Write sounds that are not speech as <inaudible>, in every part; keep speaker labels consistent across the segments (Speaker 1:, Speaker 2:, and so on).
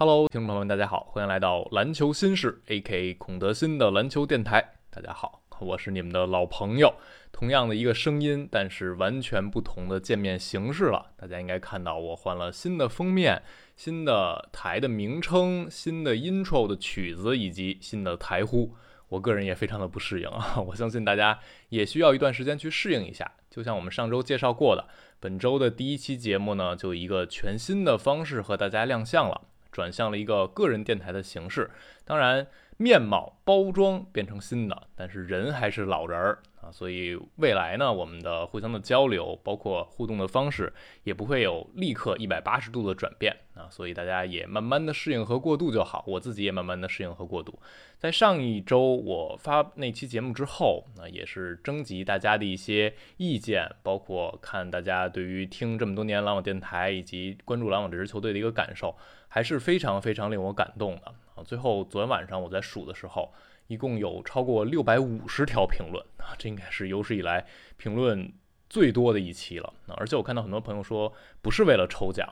Speaker 1: Hello，听众朋友们，大家好，欢迎来到篮球新事，A.K.A. 孔德新的篮球电台。大家好，我是你们的老朋友，同样的一个声音，但是完全不同的见面形式了。大家应该看到我换了新的封面、新的台的名称、新的 intro 的曲子以及新的台呼。我个人也非常的不适应啊，<laughs> 我相信大家也需要一段时间去适应一下。就像我们上周介绍过的，本周的第一期节目呢，就一个全新的方式和大家亮相了。转向了一个个人电台的形式，当然面貌包装变成新的，但是人还是老人儿啊，所以未来呢，我们的互相的交流，包括互动的方式，也不会有立刻一百八十度的转变啊，所以大家也慢慢的适应和过渡就好，我自己也慢慢的适应和过渡。在上一周我发那期节目之后，那也是征集大家的一些意见，包括看大家对于听这么多年篮网电台以及关注篮网这支球队的一个感受。还是非常非常令我感动的啊！最后昨天晚上我在数的时候，一共有超过六百五十条评论啊，这应该是有史以来评论最多的一期了。而且我看到很多朋友说，不是为了抽奖，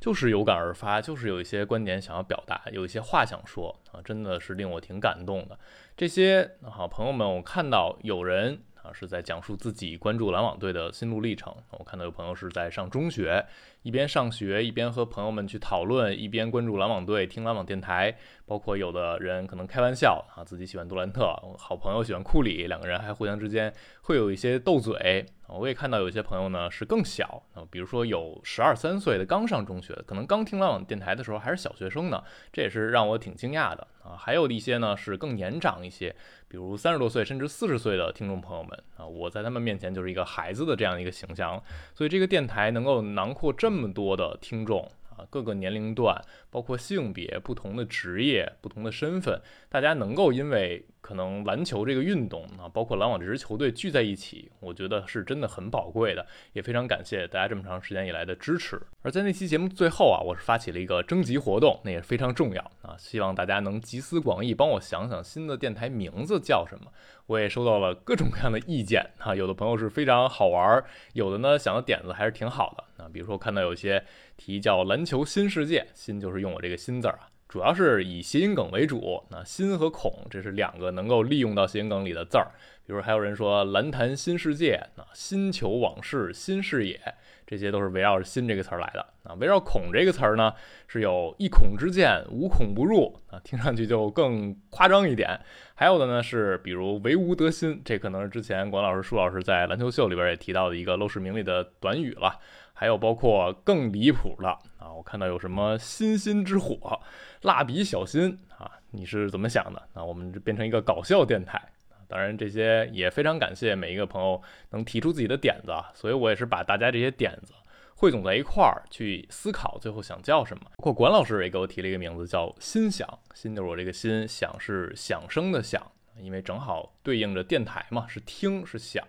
Speaker 1: 就是有感而发，就是有一些观点想要表达，有一些话想说啊，真的是令我挺感动的。这些好朋友们，我看到有人。啊，是在讲述自己关注篮网队的心路历程。我看到有朋友是在上中学，一边上学一边和朋友们去讨论，一边关注篮网队，听篮网电台。包括有的人可能开玩笑啊，自己喜欢杜兰特，好朋友喜欢库里，两个人还互相之间会有一些斗嘴。我也看到有些朋友呢是更小啊，比如说有十二三岁的刚上中学，可能刚听浪网电台的时候还是小学生呢，这也是让我挺惊讶的啊。还有一些呢是更年长一些，比如三十多岁甚至四十岁的听众朋友们啊，我在他们面前就是一个孩子的这样一个形象，所以这个电台能够囊括这么多的听众。各个年龄段，包括性别、不同的职业、不同的身份，大家能够因为可能篮球这个运动啊，包括篮网这支球队聚在一起，我觉得是真的很宝贵的，也非常感谢大家这么长时间以来的支持。而在那期节目最后啊，我是发起了一个征集活动，那也非常重要啊，希望大家能集思广益，帮我想想新的电台名字叫什么。我也收到了各种各样的意见啊，有的朋友是非常好玩，有的呢想的点子还是挺好的啊，比如说看到有些题叫篮球新世界，新就是用我这个新字儿啊，主要是以谐音梗为主，那新和孔这是两个能够利用到谐音梗里的字儿，比如还有人说篮坛新世界，那新球往事新视野。这些都是围绕着“新”这个词儿来的啊，围绕“孔”这个词儿呢，是有一孔之见，无孔不入啊，听上去就更夸张一点。还有的呢是，比如“唯吾德馨”，这可能是之前管老师、舒老师在篮球秀里边也提到的一个陋室铭里的短语了。还有包括更离谱的啊，我看到有什么“星星之火”、“蜡笔小新”啊，你是怎么想的？那我们变成一个搞笑电台。当然，这些也非常感谢每一个朋友能提出自己的点子，所以我也是把大家这些点子汇总在一块儿去思考，最后想叫什么。包括管老师也给我提了一个名字，叫“心想”，心就是我这个心，想是响声的响，因为正好对应着电台嘛，是听是响，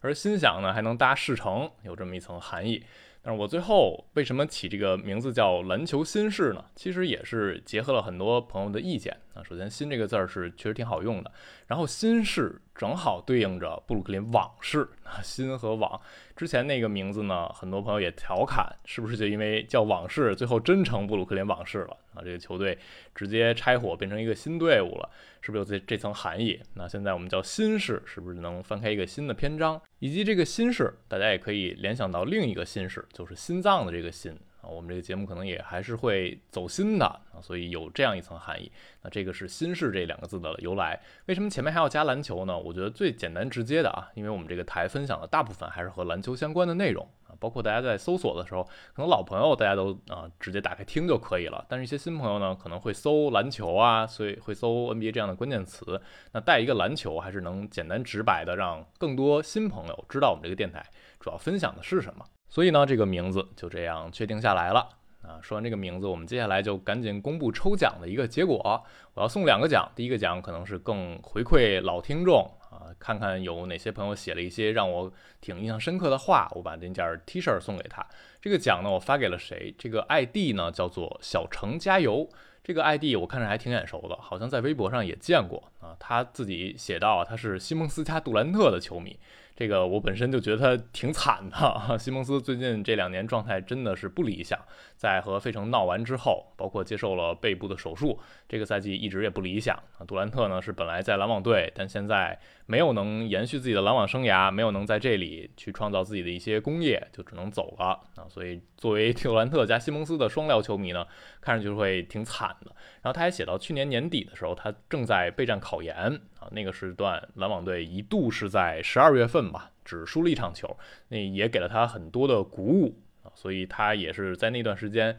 Speaker 1: 而心想呢还能搭事成，有这么一层含义。但是我最后为什么起这个名字叫篮球新事呢？其实也是结合了很多朋友的意见啊。首先，“新”这个字儿是确实挺好用的，然后“新事”正好对应着布鲁克林往事啊，“新”和“往”之前那个名字呢，很多朋友也调侃，是不是就因为叫往事，最后真成布鲁克林往事了啊？这个球队直接拆伙变成一个新队伍了，是不是有这这层含义？那现在我们叫新事，是不是能翻开一个新的篇章？以及这个新事，大家也可以联想到另一个新事，就是心脏的这个心啊。我们这个节目可能也还是会走心的啊，所以有这样一层含义。那这个是新事这两个字的由来。为什么前面还要加篮球呢？我觉得最简单直接的啊，因为我们这个台分享的大部分还是和篮球相关的内容啊。包括大家在搜索的时候，可能老朋友大家都啊直接打开听就可以了。但是，一些新朋友呢，可能会搜篮球啊，所以会搜 NBA 这样的关键词。那带一个篮球，还是能简单直白的让更多新朋友知道我们这个电台主要分享的是什么。所以呢，这个名字就这样确定下来了。啊，说完这个名字，我们接下来就赶紧公布抽奖的一个结果。我要送两个奖，第一个奖可能是更回馈老听众啊，看看有哪些朋友写了一些让我挺印象深刻的话，我把这件 T 恤送给他。这个奖呢，我发给了谁？这个 ID 呢叫做小程加油。这个 ID 我看着还挺眼熟的，好像在微博上也见过啊。他自己写到他是西蒙斯加杜兰特的球迷。这个我本身就觉得他挺惨的，西蒙斯最近这两年状态真的是不理想，在和费城闹完之后，包括接受了背部的手术，这个赛季一直也不理想。杜兰特呢是本来在篮网队，但现在没有能延续自己的篮网生涯，没有能在这里去创造自己的一些功业，就只能走了啊。所以作为杜兰特加西蒙斯的双料球迷呢，看上去会挺惨的。然后他还写到去年年底的时候，他正在备战考研啊，那个时段篮网队一度是在十二月份。吧，只输了一场球，那也给了他很多的鼓舞啊，所以他也是在那段时间，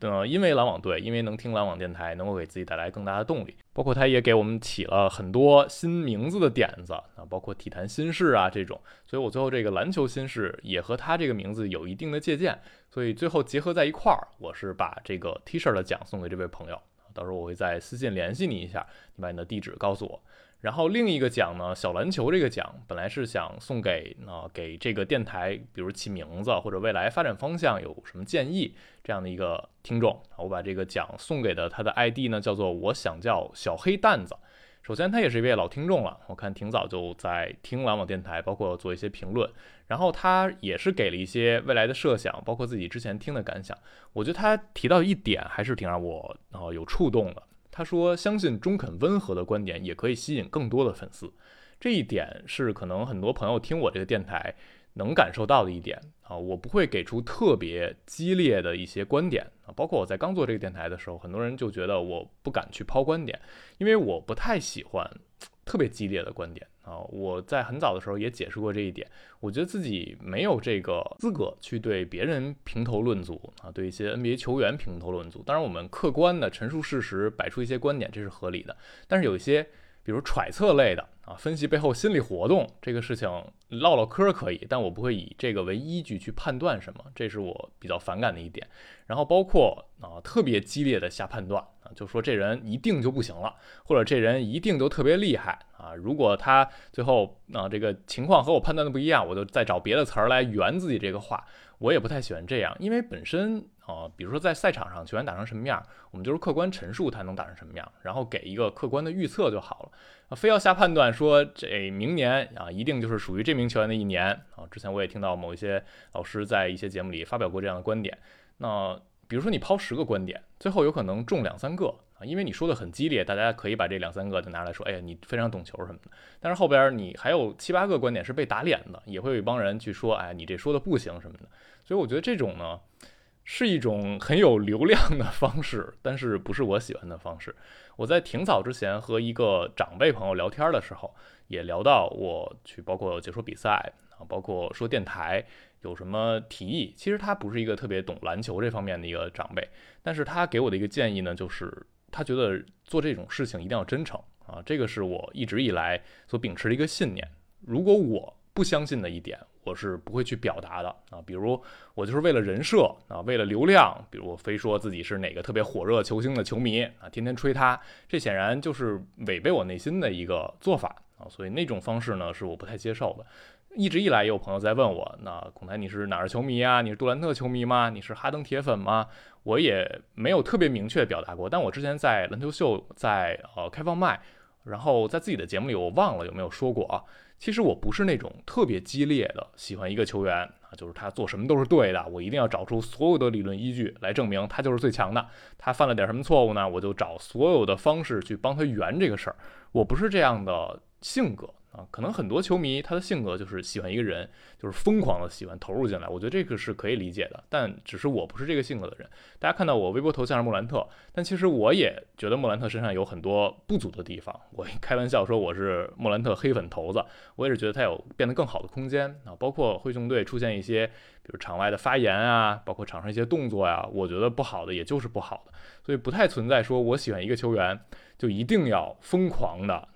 Speaker 1: 呃，因为篮网队，因为能听篮网电台，能够给自己带来更大的动力。包括他也给我们起了很多新名字的点子啊，包括体坛新事啊这种。所以我最后这个篮球新事也和他这个名字有一定的借鉴，所以最后结合在一块儿，我是把这个 T 恤的奖送给这位朋友。到时候我会在私信联系你一下，你把你的地址告诉我。然后另一个奖呢，小篮球这个奖本来是想送给啊，给这个电台，比如起名字或者未来发展方向有什么建议这样的一个听众，我把这个奖送给的他的 ID 呢，叫做我想叫小黑蛋子。首先他也是一位老听众了，我看挺早就在听篮网电台，包括做一些评论。然后他也是给了一些未来的设想，包括自己之前听的感想。我觉得他提到一点还是挺让我啊有触动的。他说：“相信中肯温和的观点也可以吸引更多的粉丝，这一点是可能很多朋友听我这个电台能感受到的一点啊。我不会给出特别激烈的一些观点啊，包括我在刚做这个电台的时候，很多人就觉得我不敢去抛观点，因为我不太喜欢。”特别激烈的观点啊！我在很早的时候也解释过这一点。我觉得自己没有这个资格去对别人评头论足啊，对一些 NBA 球员评头论足。当然，我们客观的陈述事实，摆出一些观点，这是合理的。但是有一些，比如揣测类的啊，分析背后心理活动这个事情，唠唠嗑可以，但我不会以这个为依据去判断什么，这是我比较反感的一点。然后包括啊，特别激烈的下判断啊。就说这人一定就不行了，或者这人一定就特别厉害啊！如果他最后啊这个情况和我判断的不一样，我就再找别的词儿来圆自己这个话。我也不太喜欢这样，因为本身啊，比如说在赛场上球员打成什么样，我们就是客观陈述他能打成什么样，然后给一个客观的预测就好了。啊，非要下判断说这明年啊一定就是属于这名球员的一年啊！之前我也听到某一些老师在一些节目里发表过这样的观点，那。比如说你抛十个观点，最后有可能中两三个啊，因为你说的很激烈，大家可以把这两三个就拿来说，哎呀，你非常懂球什么的。但是后边你还有七八个观点是被打脸的，也会有一帮人去说，哎，你这说的不行什么的。所以我觉得这种呢，是一种很有流量的方式，但是不是我喜欢的方式。我在挺早之前和一个长辈朋友聊天的时候，也聊到我去包括解说比赛啊，包括说电台。有什么提议？其实他不是一个特别懂篮球这方面的一个长辈，但是他给我的一个建议呢，就是他觉得做这种事情一定要真诚啊，这个是我一直以来所秉持的一个信念。如果我不相信的一点，我是不会去表达的啊。比如我就是为了人设啊，为了流量，比如非说自己是哪个特别火热球星的球迷啊，天天吹他，这显然就是违背我内心的一个做法啊。所以那种方式呢，是我不太接受的。一直以来也有朋友在问我，那孔台你是哪儿球迷啊？你是杜兰特球迷吗？你是哈登铁粉吗？我也没有特别明确表达过，但我之前在篮球秀在呃开放麦，然后在自己的节目里，我忘了有没有说过啊。其实我不是那种特别激烈的喜欢一个球员啊，就是他做什么都是对的，我一定要找出所有的理论依据来证明他就是最强的。他犯了点什么错误呢？我就找所有的方式去帮他圆这个事儿。我不是这样的性格。啊，可能很多球迷他的性格就是喜欢一个人，就是疯狂的喜欢投入进来。我觉得这个是可以理解的，但只是我不是这个性格的人。大家看到我微博头像是莫兰特，但其实我也觉得莫兰特身上有很多不足的地方。我开玩笑说我是莫兰特黑粉头子，我也是觉得他有变得更好的空间啊。包括灰熊队出现一些，比如场外的发言啊，包括场上一些动作呀，我觉得不好的也就是不好的，所以不太存在说我喜欢一个球员就一定要疯狂的。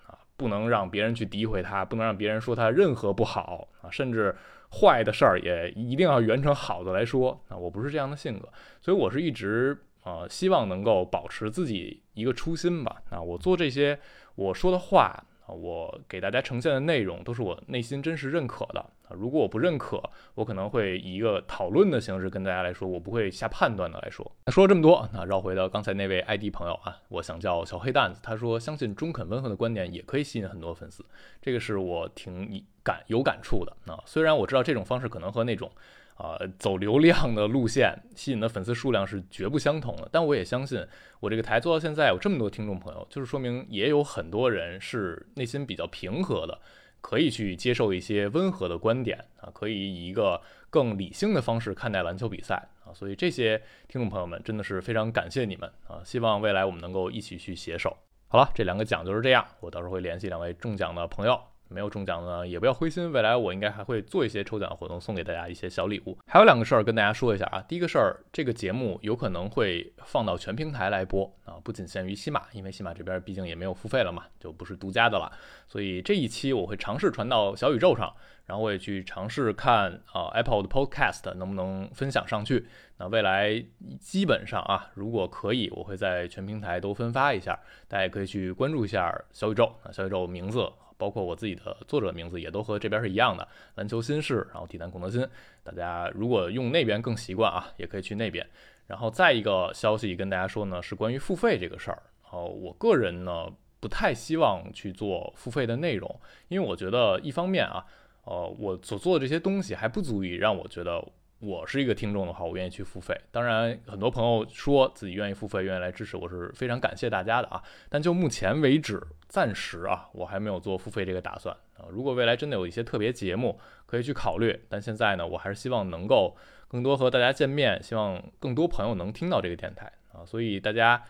Speaker 1: 不能让别人去诋毁他，不能让别人说他任何不好啊，甚至坏的事儿也一定要圆成好的来说啊。我不是这样的性格，所以我是一直啊希望能够保持自己一个初心吧。啊，我做这些我说的话，我给大家呈现的内容都是我内心真实认可的啊。如果我不认可，我可能会以一个讨论的形式跟大家来说，我不会下判断的来说。那说了这么多，那绕回到刚才那位 ID 朋友啊，我想叫小黑蛋子，他说相信中肯温和的观点也可以吸引很多粉丝，这个是我挺感有感触的啊。虽然我知道这种方式可能和那种。啊，走流量的路线吸引的粉丝数量是绝不相同的，但我也相信，我这个台做到现在有这么多听众朋友，就是说明也有很多人是内心比较平和的，可以去接受一些温和的观点啊，可以以一个更理性的方式看待篮球比赛啊，所以这些听众朋友们真的是非常感谢你们啊，希望未来我们能够一起去携手。好了，这两个奖就是这样，我到时候会联系两位中奖的朋友。没有中奖的呢，也不要灰心，未来我应该还会做一些抽奖活动，送给大家一些小礼物。还有两个事儿跟大家说一下啊，第一个事儿，这个节目有可能会放到全平台来播啊，不仅限于西马，因为西马这边毕竟也没有付费了嘛，就不是独家的了。所以这一期我会尝试传到小宇宙上，然后我也去尝试看啊 Apple 的 Podcast 能不能分享上去。那未来基本上啊，如果可以，我会在全平台都分发一下，大家也可以去关注一下小宇宙啊，小宇宙名字。包括我自己的作者名字也都和这边是一样的，篮球新事，然后体坛孔德新。大家如果用那边更习惯啊，也可以去那边。然后再一个消息跟大家说呢，是关于付费这个事儿。哦，我个人呢不太希望去做付费的内容，因为我觉得一方面啊，呃，我所做的这些东西还不足以让我觉得。我是一个听众的话，我愿意去付费。当然，很多朋友说自己愿意付费，愿意来支持，我是非常感谢大家的啊。但就目前为止，暂时啊，我还没有做付费这个打算啊。如果未来真的有一些特别节目，可以去考虑。但现在呢，我还是希望能够更多和大家见面，希望更多朋友能听到这个电台啊。所以大家。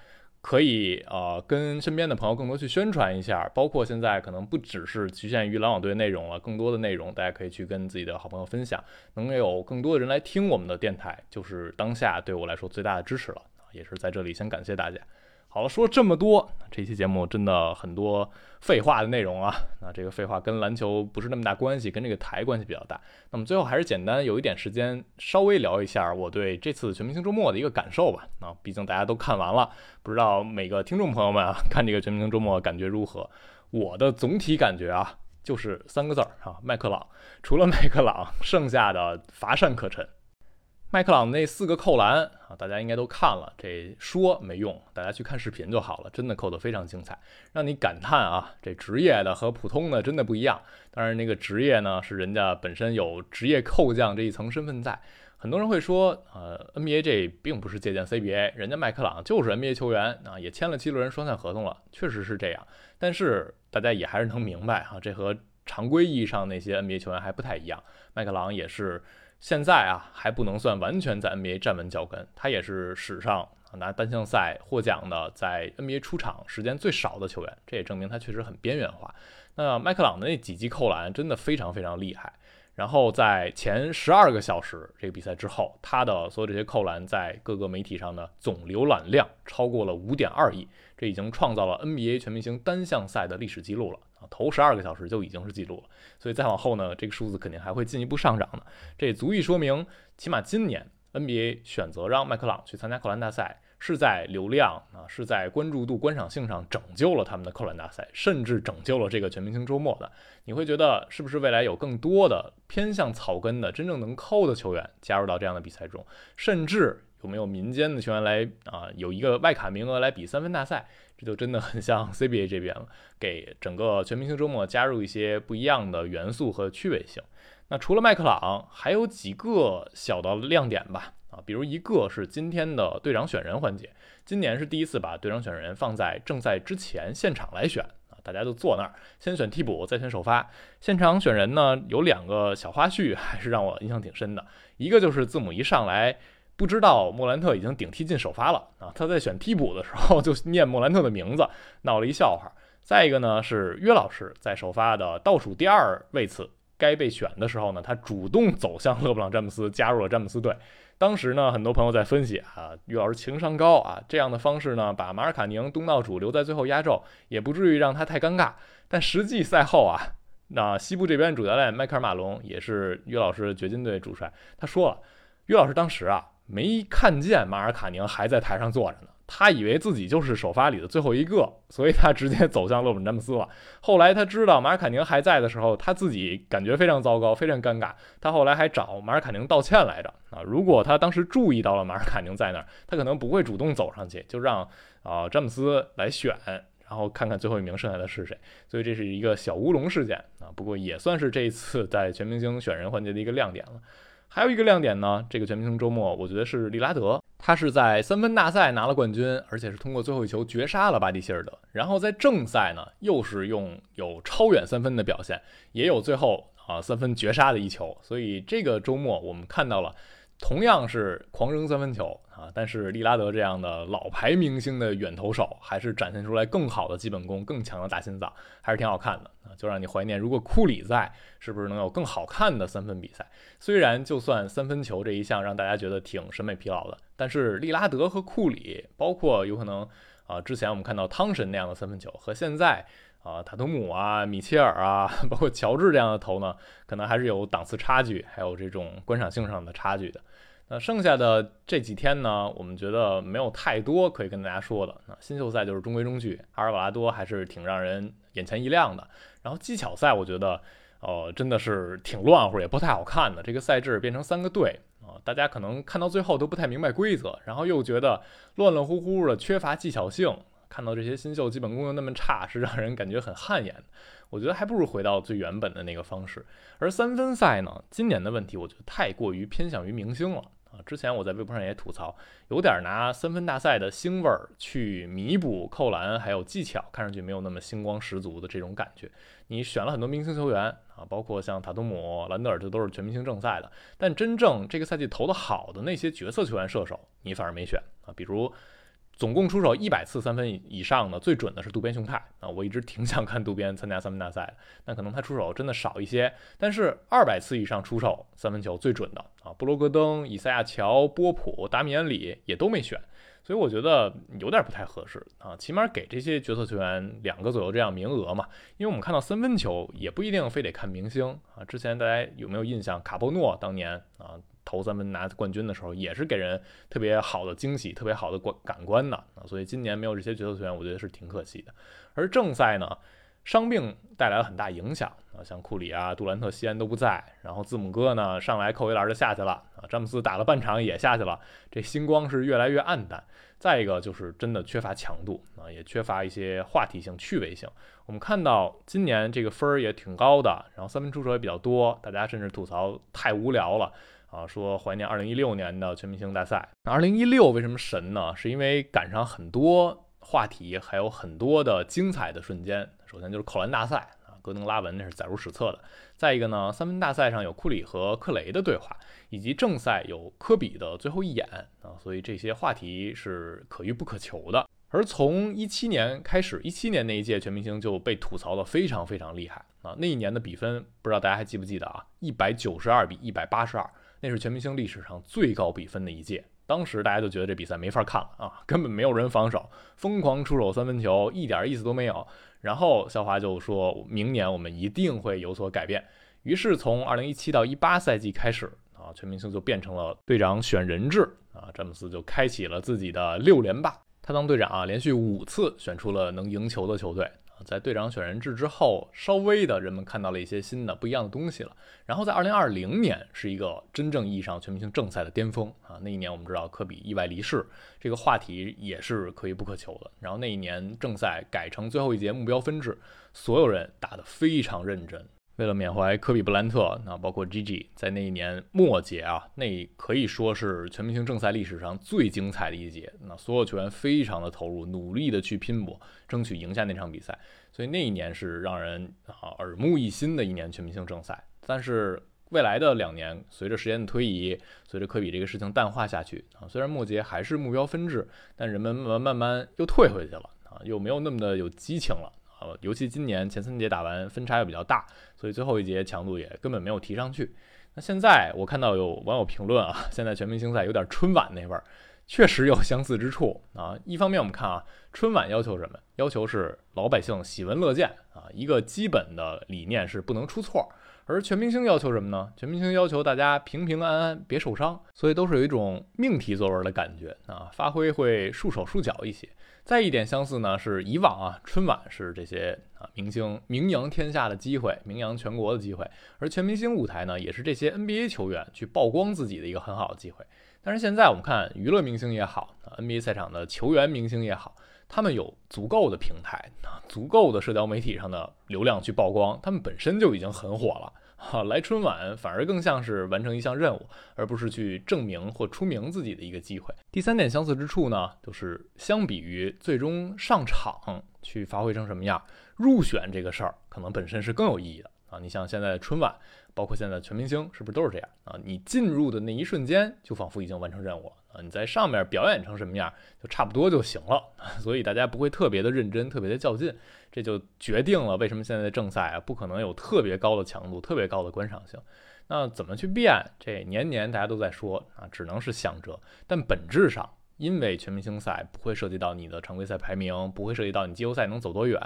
Speaker 1: 可以呃跟身边的朋友更多去宣传一下，包括现在可能不只是局限于篮网队内容了，更多的内容大家可以去跟自己的好朋友分享，能有更多的人来听我们的电台，就是当下对我来说最大的支持了也是在这里先感谢大家。好了，说这么多，这期节目真的很多废话的内容啊。那这个废话跟篮球不是那么大关系，跟这个台关系比较大。那么最后还是简单有一点时间，稍微聊一下我对这次全明星周末的一个感受吧。啊，毕竟大家都看完了，不知道每个听众朋友们啊看这个全明星周末感觉如何？我的总体感觉啊，就是三个字儿啊，麦克朗。除了麦克朗，剩下的乏善可陈。麦克朗那四个扣篮啊，大家应该都看了，这说没用，大家去看视频就好了，真的扣得非常精彩，让你感叹啊，这职业的和普通的真的不一样。当然，那个职业呢，是人家本身有职业扣将这一层身份在。很多人会说，呃，NBA 这并不是借鉴 CBA，人家麦克朗就是 NBA 球员啊，也签了七六人双向合同了，确实是这样。但是大家也还是能明白啊，这和常规意义上那些 NBA 球员还不太一样，麦克朗也是。现在啊还不能算完全在 NBA 站稳脚跟，他也是史上拿单项赛获奖的，在 NBA 出场时间最少的球员，这也证明他确实很边缘化。那麦克朗的那几记扣篮真的非常非常厉害。然后在前十二个小时这个比赛之后，他的所有这些扣篮在各个媒体上的总浏览量超过了五点二亿，这已经创造了 NBA 全明星单项赛的历史记录了。头十二个小时就已经是记录了，所以再往后呢，这个数字肯定还会进一步上涨的。这也足以说明，起码今年 NBA 选择让麦克朗去参加扣篮大赛，是在流量啊，是在关注度、观赏性上拯救了他们的扣篮大赛，甚至拯救了这个全明星周末的。你会觉得，是不是未来有更多的偏向草根的、真正能扣的球员加入到这样的比赛中，甚至？有没有民间的球员来啊？有一个外卡名额来比三分大赛，这就真的很像 <laughs> CBA 这边了，给整个全明星周末加入一些不一样的元素和趣味性。那除了麦克朗，还有几个小的亮点吧？啊，比如一个是今天的队长选人环节，今年是第一次把队长选人放在正赛之前现场来选啊，大家都坐那儿，先选替补，再选首发。现场选人呢，有两个小花絮，还是让我印象挺深的，一个就是字母一上来。不知道莫兰特已经顶替进首发了啊！他在选替补的时候就念莫兰特的名字，闹了一笑话。再一个呢，是约老师在首发的倒数第二位次该被选的时候呢，他主动走向勒布朗詹姆斯，加入了詹姆斯队。当时呢，很多朋友在分析啊，约老师情商高啊，这样的方式呢，把马尔卡宁东道主留在最后压轴，也不至于让他太尴尬。但实际赛后啊，那西部这边主教练迈克尔马龙也是约老师掘金队主帅，他说了，约老师当时啊。没看见马尔卡宁还在台上坐着呢，他以为自己就是首发里的最后一个，所以他直接走向勒布詹姆斯了。后来他知道马尔卡宁还在的时候，他自己感觉非常糟糕，非常尴尬。他后来还找马尔卡宁道歉来着啊！如果他当时注意到了马尔卡宁在那儿，他可能不会主动走上去，就让啊詹姆斯来选。然后看看最后一名剩下的是谁，所以这是一个小乌龙事件啊。不过也算是这一次在全明星选人环节的一个亮点了。还有一个亮点呢，这个全明星周末，我觉得是利拉德，他是在三分大赛拿了冠军，而且是通过最后一球绝杀了巴蒂希尔德。然后在正赛呢，又是用有超远三分的表现，也有最后啊三分绝杀的一球。所以这个周末我们看到了。同样是狂扔三分球啊，但是利拉德这样的老牌明星的远投手，还是展现出来更好的基本功、更强的大心脏，还是挺好看的啊！就让你怀念，如果库里在，是不是能有更好看的三分比赛？虽然就算三分球这一项让大家觉得挺审美疲劳的，但是利拉德和库里，包括有可能啊，之前我们看到汤神那样的三分球，和现在。啊，塔图姆啊，米切尔啊，<laughs> 包括乔治这样的头呢，可能还是有档次差距，还有这种观赏性上的差距的。那剩下的这几天呢，我们觉得没有太多可以跟大家说的。那新秀赛就是中规中矩，阿尔瓦拉多还是挺让人眼前一亮的。然后技巧赛，我觉得，呃，真的是挺乱乎，也不太好看的。这个赛制变成三个队啊，大家可能看到最后都不太明白规则，然后又觉得乱乱乎乎的，缺乏技巧性。看到这些新秀基本功又那么差，是让人感觉很汗颜。我觉得还不如回到最原本的那个方式。而三分赛呢，今年的问题我觉得太过于偏向于明星了啊。之前我在微博上也吐槽，有点拿三分大赛的腥味儿去弥补扣篮还有技巧，看上去没有那么星光十足的这种感觉。你选了很多明星球员啊，包括像塔图姆、兰德尔，这都是全明星正赛的。但真正这个赛季投的好的那些角色球员射手，你反而没选啊，比如。总共出手一百次三分以上的最准的是渡边雄太。啊，我一直挺想看渡边参加三分大赛的，那可能他出手真的少一些，但是二百次以上出手三分球最准的。啊，布罗格登、以赛亚乔、波普、达米安里也都没选，所以我觉得有点不太合适。啊，起码给这些角色球员两个左右这样名额嘛，因为我们看到三分球也不一定非得看明星。啊，之前大家有没有印象卡波诺当年啊？投三分拿冠军的时候，也是给人特别好的惊喜，特别好的感感官的啊，所以今年没有这些角色球员，我觉得是挺可惜的。而正赛呢，伤病带来了很大影响啊，像库里啊、杜兰特、西安都不在，然后字母哥呢上来扣一篮就下去了啊，詹姆斯打了半场也下去了，这星光是越来越暗淡。再一个就是真的缺乏强度啊，也缺乏一些话题性、趣味性。我们看到今年这个分儿也挺高的，然后三分出手也比较多，大家甚至吐槽太无聊了。啊，说怀念二零一六年的全明星大赛。二零一六为什么神呢？是因为赶上很多话题，还有很多的精彩的瞬间。首先就是扣篮大赛啊，戈登拉文那是载入史册的。再一个呢，三分大赛上有库里和克雷的对话，以及正赛有科比的最后一眼啊，所以这些话题是可遇不可求的。而从一七年开始，一七年那一届全明星就被吐槽的非常非常厉害啊。那一年的比分不知道大家还记不记得啊？一百九十二比一百八十二。那是全明星历史上最高比分的一届，当时大家就觉得这比赛没法看了啊，根本没有人防守，疯狂出手三分球，一点意思都没有。然后肖华就说明年我们一定会有所改变。于是从二零一七到一八赛季开始啊，全明星就变成了队长选人制啊，詹姆斯就开启了自己的六连霸，他当队长啊，连续五次选出了能赢球的球队。在队长选人制之后，稍微的人们看到了一些新的不一样的东西了。然后在二零二零年是一个真正意义上全明星正赛的巅峰啊！那一年我们知道科比意外离世，这个话题也是可遇不可求的。然后那一年正赛改成最后一节目标分制，所有人打得非常认真。为了缅怀科比布兰特，那包括 Gigi，在那一年末节啊，那可以说是全明星正赛历史上最精彩的一节。那所有球员非常的投入，努力的去拼搏，争取赢下那场比赛。所以那一年是让人啊耳目一新的一年全明星正赛。但是未来的两年，随着时间的推移，随着科比这个事情淡化下去啊，虽然末节还是目标分制，但人们慢慢慢慢又退回去了啊，又没有那么的有激情了。呃，尤其今年前三节打完分差又比较大，所以最后一节强度也根本没有提上去。那现在我看到有网友评论啊，现在全明星赛有点春晚那味儿，确实有相似之处啊。一方面我们看啊，春晚要求什么？要求是老百姓喜闻乐见啊，一个基本的理念是不能出错。而全明星要求什么呢？全明星要求大家平平安安，别受伤，所以都是有一种命题作文的感觉啊，发挥会束手束脚一些。再一点相似呢，是以往啊春晚是这些啊明星名扬天下的机会，名扬全国的机会，而全明星舞台呢，也是这些 NBA 球员去曝光自己的一个很好的机会。但是现在我们看娱乐明星也好，NBA 赛场的球员明星也好，他们有足够的平台啊，足够的社交媒体上的流量去曝光，他们本身就已经很火了。哈，<laughs> 来春晚反而更像是完成一项任务，而不是去证明或出名自己的一个机会。第三点相似之处呢，就是相比于最终上场去发挥成什么样，入选这个事儿可能本身是更有意义的啊。你像现在春晚，包括现在全明星，是不是都是这样啊？你进入的那一瞬间，就仿佛已经完成任务了。啊，你在上面表演成什么样，就差不多就行了，<laughs> 所以大家不会特别的认真，特别的较劲，这就决定了为什么现在的正赛啊，不可能有特别高的强度，特别高的观赏性。那怎么去变？这年年大家都在说啊，只能是想着。但本质上，因为全明星赛不会涉及到你的常规赛排名，不会涉及到你季后赛能走多远。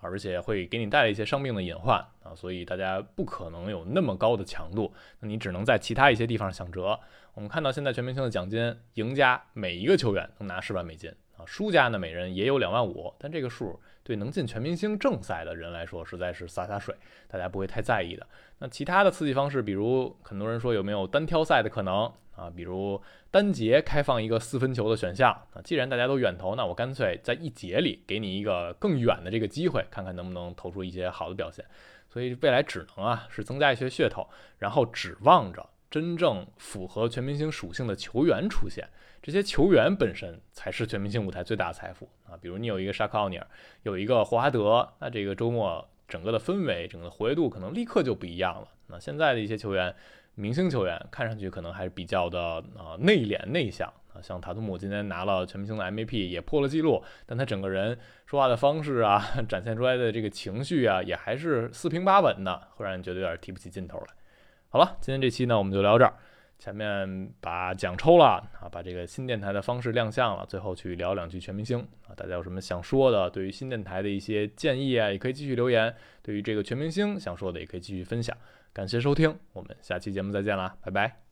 Speaker 1: 而且会给你带来一些伤病的隐患啊，所以大家不可能有那么高的强度，那你只能在其他一些地方想辙。我们看到现在全明星的奖金，赢家每一个球员能拿十万美金啊，输家呢每人也有两万五，但这个数对能进全明星正赛的人来说实在是洒洒水，大家不会太在意的。那其他的刺激方式，比如很多人说有没有单挑赛的可能？啊，比如单节开放一个四分球的选项啊，既然大家都远投，那我干脆在一节里给你一个更远的这个机会，看看能不能投出一些好的表现。所以未来只能啊是增加一些噱头，然后指望着真正符合全明星属性的球员出现。这些球员本身才是全明星舞台最大的财富啊。比如你有一个沙克奥尼尔，有一个霍华德，那这个周末整个的氛围、整个的活跃度可能立刻就不一样了。那现在的一些球员。明星球员看上去可能还是比较的啊内敛内向啊，像塔图姆今天拿了全明星的 MVP 也破了记录，但他整个人说话的方式啊，<laughs> 展现出来的这个情绪啊，也还是四平八稳的，会让人觉得有点提不起劲头来。好了，今天这期呢我们就聊这儿，前面把奖抽了啊，把这个新电台的方式亮相了，最后去聊两句全明星啊，大家有什么想说的，对于新电台的一些建议啊，也可以继续留言，对于这个全明星想说的也可以继续分享。感谢收听，我们下期节目再见啦，拜拜。